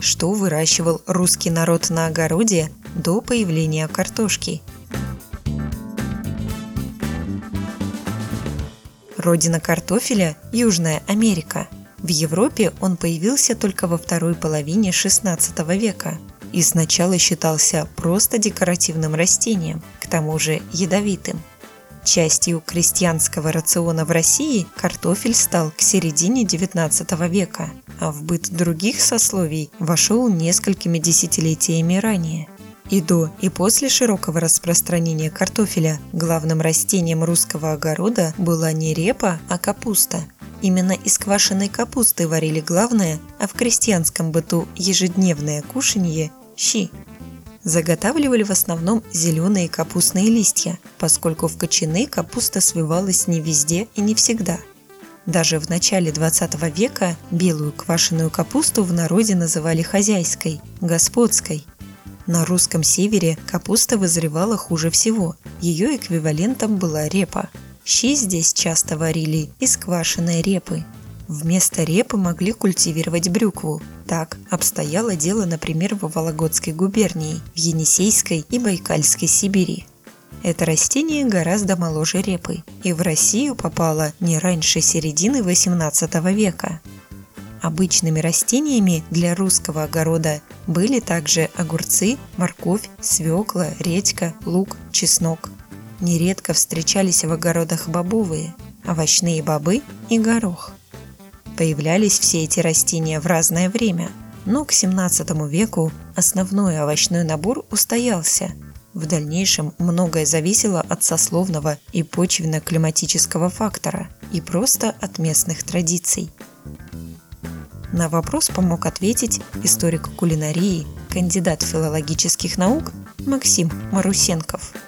что выращивал русский народ на огороде до появления картошки. Родина картофеля – Южная Америка. В Европе он появился только во второй половине XVI века и сначала считался просто декоративным растением, к тому же ядовитым. Частью крестьянского рациона в России картофель стал к середине XIX века, а в быт других сословий вошел несколькими десятилетиями ранее. И до, и после широкого распространения картофеля главным растением русского огорода была не репа, а капуста. Именно из квашеной капусты варили главное, а в крестьянском быту ежедневное кушанье – щи. Заготавливали в основном зеленые капустные листья, поскольку в кочаны капуста свивалась не везде и не всегда. Даже в начале 20 века белую квашеную капусту в народе называли хозяйской, господской. На русском севере капуста вызревала хуже всего. Ее эквивалентом была репа. Щи здесь часто варили из квашеной репы. Вместо репы могли культивировать брюкву. Так обстояло дело, например, в Вологодской губернии, в Енисейской и Байкальской Сибири. Это растение гораздо моложе репы и в Россию попало не раньше середины XVIII века. Обычными растениями для русского огорода были также огурцы, морковь, свекла, редька, лук, чеснок. Нередко встречались в огородах бобовые, овощные бобы и горох. Появлялись все эти растения в разное время, но к 17 веку основной овощной набор устоялся. В дальнейшем многое зависело от сословного и почвенно-климатического фактора и просто от местных традиций. На вопрос помог ответить историк кулинарии, кандидат филологических наук Максим Марусенков –